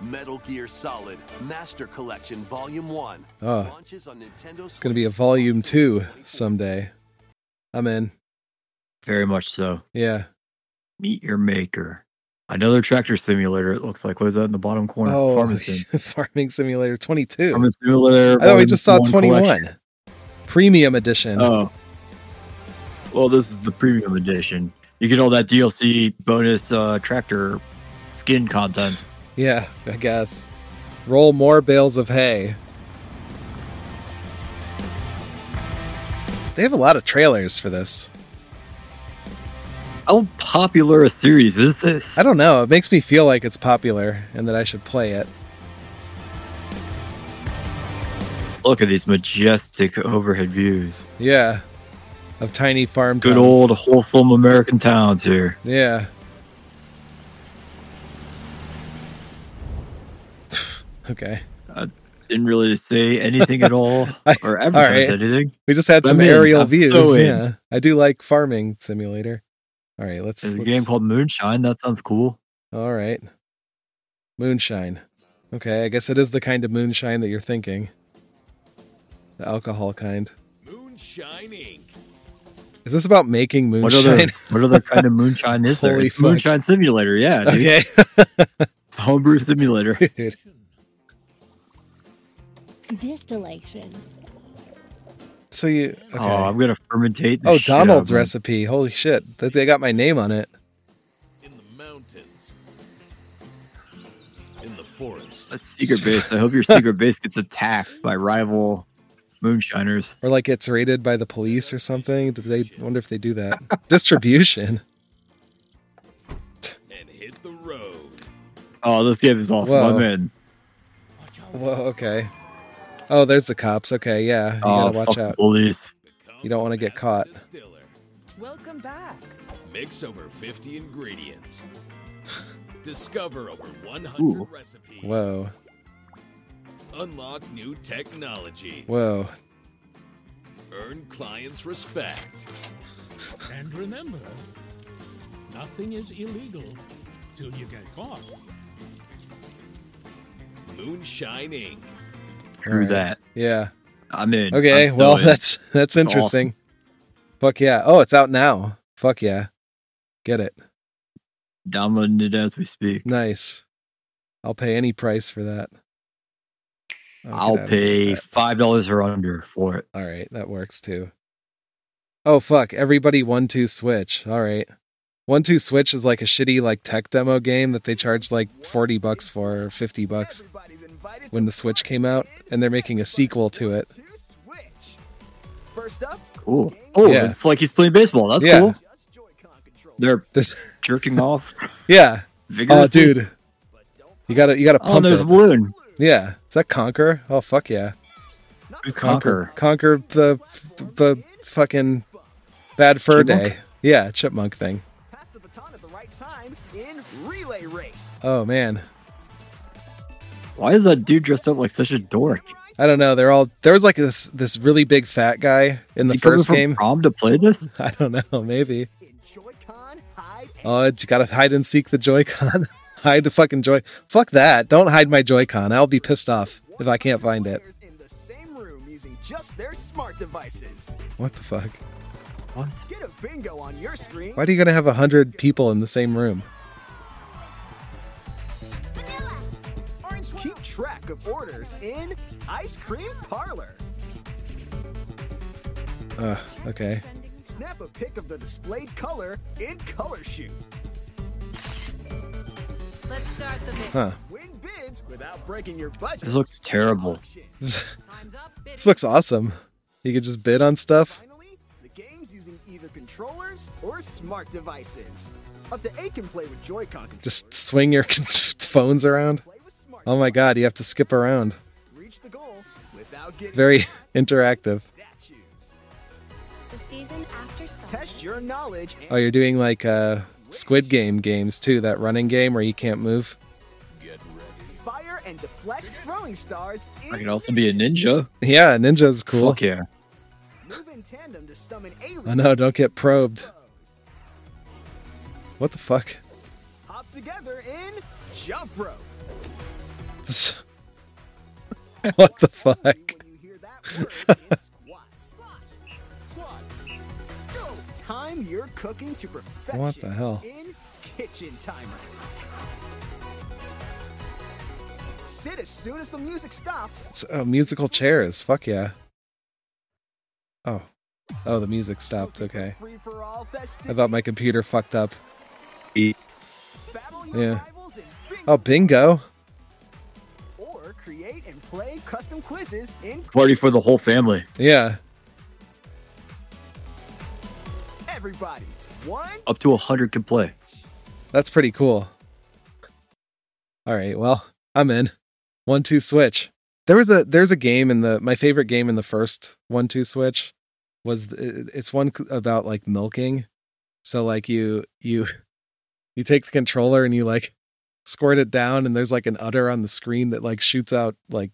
Speaker 18: Metal Gear Solid Master Collection Volume 1
Speaker 2: Oh,
Speaker 18: launches on Nintendo
Speaker 2: it's gonna be a volume two someday. I'm in.
Speaker 1: Very much so.
Speaker 2: Yeah.
Speaker 1: Meet your maker. Another tractor simulator, it looks like. What is that in the bottom corner?
Speaker 2: Oh,
Speaker 1: Farming <laughs> Sim.
Speaker 2: Farming Simulator 22.
Speaker 1: Farming Simulator.
Speaker 2: I thought we just saw 21.
Speaker 1: collection.
Speaker 2: Premium edition.
Speaker 1: Oh. Well, this is the premium edition. You get all that DLC bonus uh, tractor skin content. <laughs>
Speaker 2: Yeah, I guess. Roll more bales of hay. They have a lot of trailers for this.
Speaker 1: How popular a series is this?
Speaker 2: I don't know. It makes me feel like it's popular and that I should play it.
Speaker 1: Look at these majestic overhead views.
Speaker 2: Yeah. Of tiny farm
Speaker 1: Good
Speaker 2: towns.
Speaker 1: old wholesome American towns here.
Speaker 2: Yeah. <sighs> okay.
Speaker 1: I didn't really say anything at all <laughs>
Speaker 2: I-
Speaker 1: or
Speaker 2: all
Speaker 1: advertise
Speaker 2: right.
Speaker 1: anything.
Speaker 2: We just had
Speaker 1: But
Speaker 2: some
Speaker 1: I'm
Speaker 2: aerial views.
Speaker 1: so
Speaker 2: yeah. I do like farming simulator. All right, let's,
Speaker 1: There's a
Speaker 2: let's
Speaker 1: game called Moonshine. That sounds cool.
Speaker 2: All right. Moonshine. Okay, I guess it is the kind of moonshine that you're thinking. The alcohol kind.
Speaker 20: Moonshine Inc.
Speaker 2: Is this about making
Speaker 1: What other
Speaker 2: moonshine? <laughs>
Speaker 1: what other kind of moonshine is there? <laughs>
Speaker 2: Holy
Speaker 1: It's
Speaker 2: fuck.
Speaker 1: Moonshine Simulator, yeah. Dude.
Speaker 2: okay. <laughs>
Speaker 1: It's homebrew simulator.
Speaker 2: Dude.
Speaker 22: Distillation.
Speaker 2: So you oh, okay?
Speaker 1: Oh, I'm gonna fermentate. The
Speaker 2: oh,
Speaker 1: shit out of
Speaker 2: Donald's
Speaker 1: them.
Speaker 2: recipe. Holy shit! That they got my name on it.
Speaker 19: In the mountains. In the forest.
Speaker 1: That's secret base. I hope your secret <laughs> base gets attacked by rival moonshiners.
Speaker 2: Or like it's raided by the police or something. Do they wonder if they do that? <laughs> Distribution.
Speaker 19: And hit the road.
Speaker 1: Oh, this game is awesome.
Speaker 2: Whoa.
Speaker 1: I'm in.
Speaker 2: Whoa, okay. Oh, there's the cops. Okay, yeah. You
Speaker 1: Oh,
Speaker 2: gotta watch out.
Speaker 1: police.
Speaker 2: You don't want to get caught.
Speaker 17: Welcome back.
Speaker 19: Mix over 50 ingredients. <sighs> Discover over 100
Speaker 2: Ooh.
Speaker 19: recipes.
Speaker 2: Whoa.
Speaker 19: Unlock new technology.
Speaker 2: Whoa.
Speaker 19: Earn clients' respect. <laughs>
Speaker 23: And remember, nothing is illegal till you get caught.
Speaker 19: Moonshine Inc.
Speaker 1: True
Speaker 2: Alright.
Speaker 1: that.
Speaker 2: Yeah.
Speaker 1: I'm in.
Speaker 2: Okay,
Speaker 1: I'm so
Speaker 2: well
Speaker 1: in.
Speaker 2: that's <laughs> that's
Speaker 1: It's
Speaker 2: interesting. Fuck yeah. Oh, it's out now. Fuck yeah. Get it.
Speaker 1: Downloading it as we speak.
Speaker 2: Nice. I'll pay any price for that. Oh,
Speaker 1: I'll
Speaker 2: get out of
Speaker 1: pay five dollars or under for it.
Speaker 2: All right, that works too. Oh fuck! Everybody one two switch. All right, one two switch is like a shitty like tech demo game that they charge like forty bucks for or fifty bucks when the Switch came out, and they're making a sequel to it.
Speaker 22: First up,
Speaker 1: Cool. Oh,
Speaker 2: Yeah.
Speaker 1: it's like he's playing baseball. That's
Speaker 2: Yeah.
Speaker 1: cool. They're <laughs>
Speaker 2: This,
Speaker 1: jerking off. <laughs>
Speaker 2: yeah. Oh,
Speaker 1: Vigorously.
Speaker 2: dude, you gotta you gotta
Speaker 1: Oh,
Speaker 2: pump
Speaker 1: there's
Speaker 2: it.
Speaker 1: a balloon.
Speaker 2: Yeah, is that Conquer? Oh fuck yeah,
Speaker 1: Who's
Speaker 2: Conquer,
Speaker 1: Conquer?
Speaker 2: Conquer the the fucking bad fur
Speaker 1: Chipmunk?
Speaker 2: day. Yeah, chipmunk thing.
Speaker 22: pass the baton at the right time in relay race.
Speaker 2: Oh man,
Speaker 1: Why is that dude dressed up like such a dork?
Speaker 2: I don't know. They're all there was like this this really big fat guy in the
Speaker 1: He
Speaker 2: first game.
Speaker 1: prom to play this? <laughs>
Speaker 2: I don't know. Maybe. Oh, you gotta hide and seek the Joy-Con. <laughs> hide the fucking Joy. Fuck that! Don't hide my Joy-Con. I'll be pissed off if I can't find it.
Speaker 22: In the same room using just their smart devices.
Speaker 2: What the fuck?
Speaker 1: What?
Speaker 22: Get a bingo on your screen.
Speaker 2: Why are you gonna have a hundred people in the same room?
Speaker 22: Keep track of orders in Ice Cream Parlor.
Speaker 2: Uh, okay.
Speaker 22: Snap a pic of the displayed color in Color Shoot.
Speaker 21: Let's start the mix.
Speaker 2: Huh.
Speaker 22: Win bids without breaking your budget.
Speaker 1: This looks terrible. <laughs>
Speaker 2: this looks awesome. You could just bid on stuff.
Speaker 22: The game's using either controllers or smart devices. Up to eight can play with Joy-Con.
Speaker 2: Just swing your <laughs> phones around. Oh my god, you have to skip around.
Speaker 22: Reach the goal without getting
Speaker 2: Very <laughs> interactive.
Speaker 9: The season after.
Speaker 22: Test your knowledge and
Speaker 2: Oh, you're doing like uh Squid Game games too, that running game where you can't move.
Speaker 22: fire and deflect throwing stars
Speaker 1: I
Speaker 22: in
Speaker 1: can also be a ninja.
Speaker 2: Yeah, Ninja's cool.
Speaker 1: Fuck yeah.
Speaker 22: move in tandem to summon aliens.
Speaker 2: Oh no, don't get probed. What the fuck? This- <laughs> what the fuck?
Speaker 22: Time your cooking to perfection.
Speaker 2: What the hell?
Speaker 22: In kitchen timer. Sit as soon as the music stops.
Speaker 2: It's, oh, musical chairs. Fuck yeah. Oh. Oh, the music stopped. Okay.
Speaker 22: Free for all
Speaker 2: I thought my computer fucked up.
Speaker 22: Battle
Speaker 2: Yeah.
Speaker 22: rivals in bingo.
Speaker 2: Oh, bingo.
Speaker 22: Or create and play custom quizzes in
Speaker 1: Party for the whole family.
Speaker 2: Yeah.
Speaker 22: everybody. One
Speaker 1: Up to a hundred can play.
Speaker 2: That's pretty cool. All right, well, I'm in. One two switch. There was a there's a game in the my favorite game in the first one two switch was it's one about like milking. So like you you you take the controller and you like squirt it down and there's like an udder on the screen that like shoots out like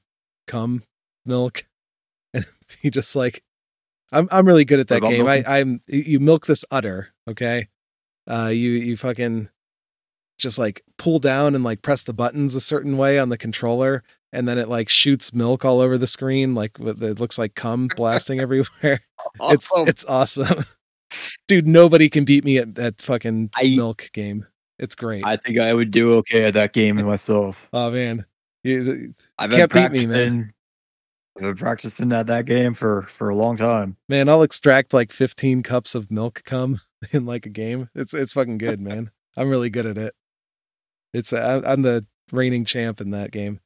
Speaker 2: cum milk <laughs> and he just like I'm I'm really good at that game. I? I'm you milk this udder, okay? Uh you you fucking just like pull down and like press the buttons a certain way on the controller and then it like shoots milk all over the screen like with it looks like cum <laughs> blasting everywhere. It's
Speaker 1: Awesome.
Speaker 2: it's <laughs> awesome. Dude, nobody can beat me at that fucking milk game. It's great.
Speaker 1: I think I would do okay at that game myself.
Speaker 2: oh man. You
Speaker 1: I've been
Speaker 2: me,
Speaker 1: practicing. I've been practicing at that game for for a long time.
Speaker 2: Man, I'll extract like 15 cups of milk cum <laughs> in like a game. It's it's fucking good, man. <laughs> I'm really good at it. It's I, I'm the reigning champ in that game.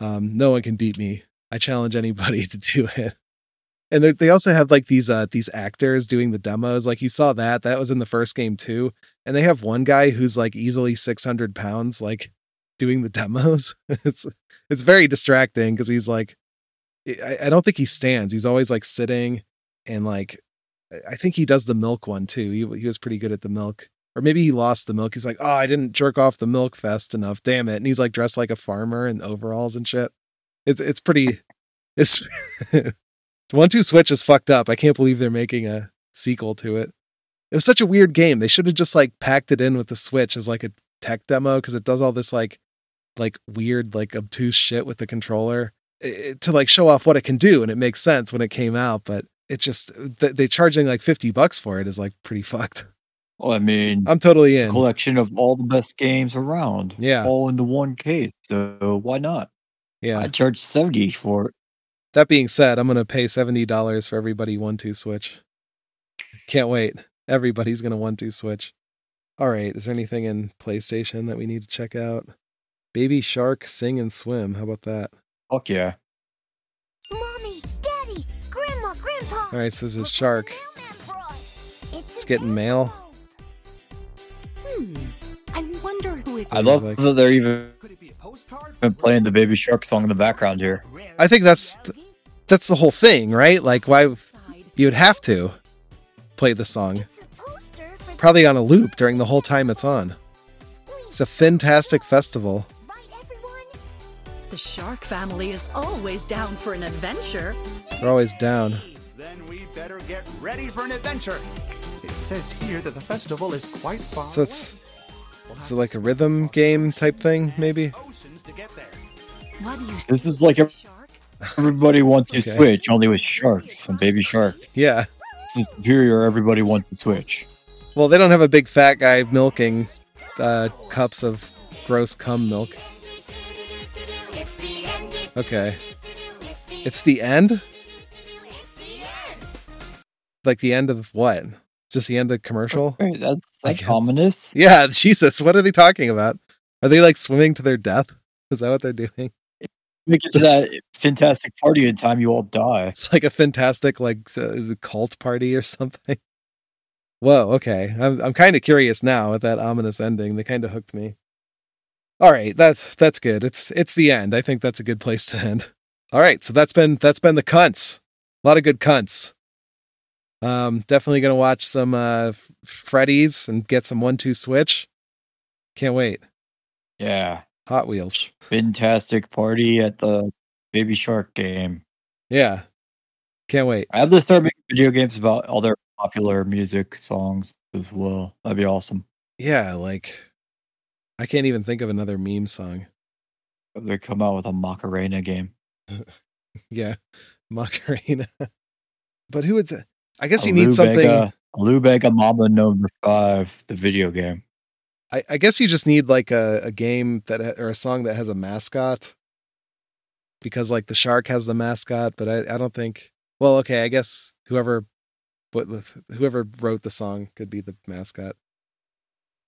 Speaker 2: Um, no one can beat me. I challenge anybody <laughs> to do it. And they- they also have like these uh these actors doing the demos. Like you saw that that was in the first game too. And they have one guy who's like easily 600 pounds, like doing the demos. <laughs> it's it's very distracting because he's like, I, I don't think he stands. He's always like sitting and like I- think he does the milk one too. He he was pretty good at the milk. Or maybe he lost the milk. He's like, "Oh, I didn't jerk off the milk fast enough. Damn it." And he's like dressed like a farmer in overalls and shit. It's it's pretty <laughs> it's <laughs> One Two Switch is fucked up. I can't believe they're making a sequel to it. It was such a weird game. They should have just like packed it in with the Switch as like a tech demo because it does all this like like weird like obtuse shit with the controller eh, to like show off what it can do and it makes sense when it came out but it just th- they charging like 50 bucks for it is like pretty fucked
Speaker 1: Well, I mean,
Speaker 2: i'm totally
Speaker 1: it's a
Speaker 2: in
Speaker 1: collection of all the best games around.
Speaker 2: Yeah.
Speaker 1: all into one case. So why not?
Speaker 2: yeah
Speaker 1: I charge seventy for it.
Speaker 2: that being said i'm gonna pay $70 for everybody one two switch can't wait everybody's gonna one two switch all right is there anything in playstation that we need to check out baby shark sing and swim how about that
Speaker 1: Fuck yeah.
Speaker 9: Mommy, Daddy, Grandma, Grandpa.
Speaker 2: all right so this is shark
Speaker 9: It's,
Speaker 2: it's getting mail
Speaker 21: Hmm. I wonder who it
Speaker 1: I love
Speaker 2: like-
Speaker 1: that they're even been playing the Baby Shark song in the background here.
Speaker 2: I think that's th- that's the whole thing, right? Like why you would have to play the song probably on a loop during the whole time it's on. It's a fantastic festival.
Speaker 21: The shark family is always down for an adventure.
Speaker 2: They're always down.
Speaker 24: Then we better get ready for an adventure. It says here that the festival is quite far.
Speaker 2: So it's is it like a rhythm game type thing, maybe?
Speaker 21: What do you
Speaker 1: This is like a, everybody wants to
Speaker 2: Okay.
Speaker 1: switch, only with sharks and Baby Shark.
Speaker 2: Yeah.
Speaker 1: This is superior. Everybody wants to switch.
Speaker 2: Well, they don't have a big fat guy milking uh, cups of gross cum milk. Okay. It's the end? Like the end of what? Just the end of the commercial?
Speaker 1: That's that's ominous.
Speaker 2: Yeah, <laughs> Jesus, what are they talking about? Are they like swimming to their death? Is that what they're doing?
Speaker 1: Make it to that fantastic party in time you all die.
Speaker 2: It's like a fantastic like uh, cult party or <laughs> something. Whoa, okay. I'm I'm kind of curious now with that ominous ending. They kind of hooked me. All right, that that's good. It's it's the end. I think that's a good place to end. All right, so that's been that's been the cunts. A lot of good cunts. Um, definitely gonna watch some uh Freddy's and get some one two switch. Can't wait.
Speaker 1: Yeah.
Speaker 2: Hot Wheels.
Speaker 1: Fantastic party at the Baby Shark game.
Speaker 2: Yeah. Can't wait.
Speaker 1: I have to start making video games about other popular music songs as well. That'd be awesome.
Speaker 2: Yeah, like I can't even think of another meme song.
Speaker 1: They come out with a Macarena game. <laughs>
Speaker 2: Yeah, Macarena. <laughs> but who would? say- I guess you need something.
Speaker 1: Alubega- Alubega Mama Number Five, the video game.
Speaker 2: I, I guess you just need like a, a game that ha- or a song that has a mascot. Because like the shark has the mascot, but I, I don't think. Well, okay, I guess whoever, whoever wrote the song could be the mascot.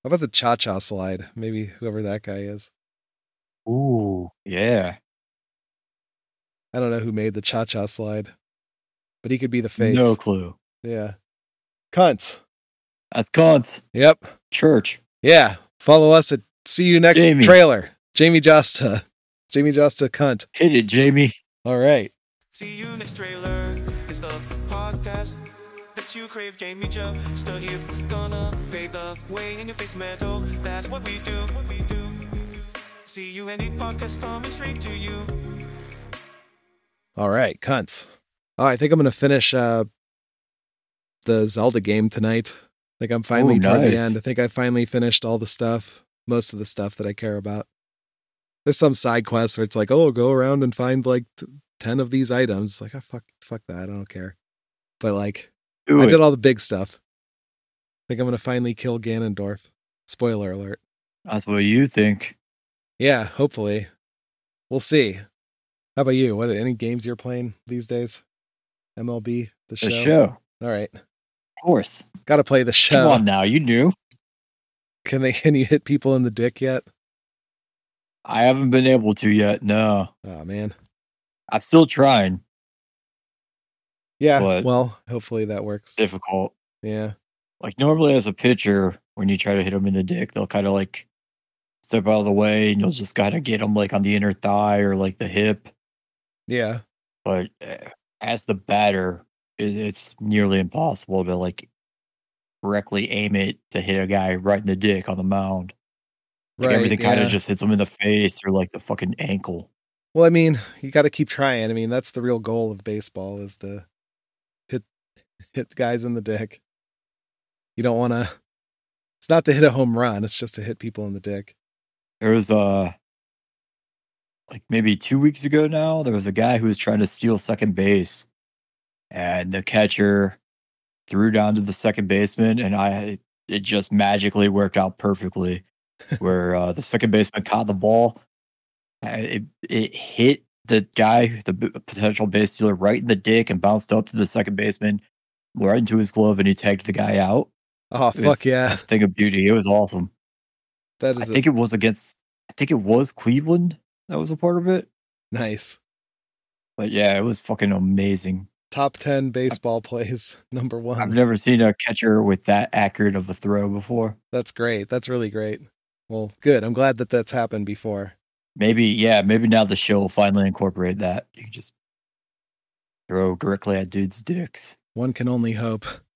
Speaker 2: How about the cha cha slide? Maybe whoever that guy is.
Speaker 1: Ooh, yeah.
Speaker 2: I don't know who made the cha cha slide, but he could be the face.
Speaker 1: No clue.
Speaker 2: Yeah. Cunts.
Speaker 1: That's cunts.
Speaker 2: Yep.
Speaker 1: Church.
Speaker 2: Yeah. Follow us at see you next
Speaker 1: Jamie.
Speaker 2: trailer. Jamie Josta. <laughs> Jamie Josta cunt.
Speaker 1: Hit it, Jamie.
Speaker 2: All right.
Speaker 25: See you next trailer. It's the podcast that you crave. Jamie Joe still here. Gonna pave the way in your face metal. That's what we do. What we do. See you any podcast coming straight to you.
Speaker 2: All right, cunts. Oh, I think I'm gonna finish uh the Zelda game tonight. I think I'm finally
Speaker 1: Ooh,
Speaker 2: toward the end. I think I finally finished all the stuff, most of the stuff that I care about. There's some side quests where it's like, oh, go around and find like t- ten of these items. Like, oh, fuck, fuck that. I don't care. But like,
Speaker 1: Do
Speaker 2: I
Speaker 1: it.
Speaker 2: did all the big stuff. I think I'm gonna finally kill Ganondorf. Spoiler alert.
Speaker 1: That's what you think.
Speaker 2: Yeah, hopefully. We'll see. How about you? What any games you're playing these days? MLB the show.
Speaker 1: The show.
Speaker 2: All right.
Speaker 1: Of course.
Speaker 2: Got to play the show.
Speaker 1: Come on now, you knew.
Speaker 2: Can they? <laughs> Can you hit people in the dick yet?
Speaker 1: I haven't been able to yet. No.
Speaker 2: Oh man.
Speaker 1: I'm still trying.
Speaker 2: Yeah.
Speaker 1: But-
Speaker 2: well, hopefully that works.
Speaker 1: Difficult.
Speaker 2: Yeah.
Speaker 1: Like normally as a pitcher, when you try to hit them in the dick, they'll kind of like step out of the way, and you'll just kind of get them like on the inner thigh or like the hip.
Speaker 2: Yeah.
Speaker 1: But uh, as the batter, it's nearly impossible to like correctly aim it to hit a guy right in the dick on the mound. Like
Speaker 2: Right,
Speaker 1: everything kind
Speaker 2: yeah.
Speaker 1: of just hits them in the face or like the fucking ankle.
Speaker 2: Well, I mean, you got to keep trying. I mean, that's the real goal of baseball is to hit the guys in the dick. You don't want to. It's not to hit a home run. It's just to hit people in the dick.
Speaker 1: There was uh like maybe two weeks ago now, there was a guy who was trying to steal second base, and the catcher threw down to the second baseman, and I it just magically worked out perfectly, <laughs> where uh, the second baseman caught the ball, it it hit the guy, the potential base stealer, right in the dick, and bounced up to the second baseman, right into his glove, and he tagged the guy out.
Speaker 2: Oh
Speaker 1: It
Speaker 2: fuck yeah!
Speaker 1: a thing of beauty. It was awesome.
Speaker 2: That
Speaker 1: I think it was against. I think it was Cleveland that was a part of it.
Speaker 2: nice.
Speaker 1: But yeah, it was fucking amazing.
Speaker 2: Top ten baseball plays <laughs> number one.
Speaker 1: I've never seen a catcher with that accurate of a throw before.
Speaker 2: That's great. That's really great. Well, good. I'm glad that that's happened before.
Speaker 1: Maybe, yeah, maybe now the show will finally incorporate that. You can just throw directly at dudes' dicks.
Speaker 2: One can only hope.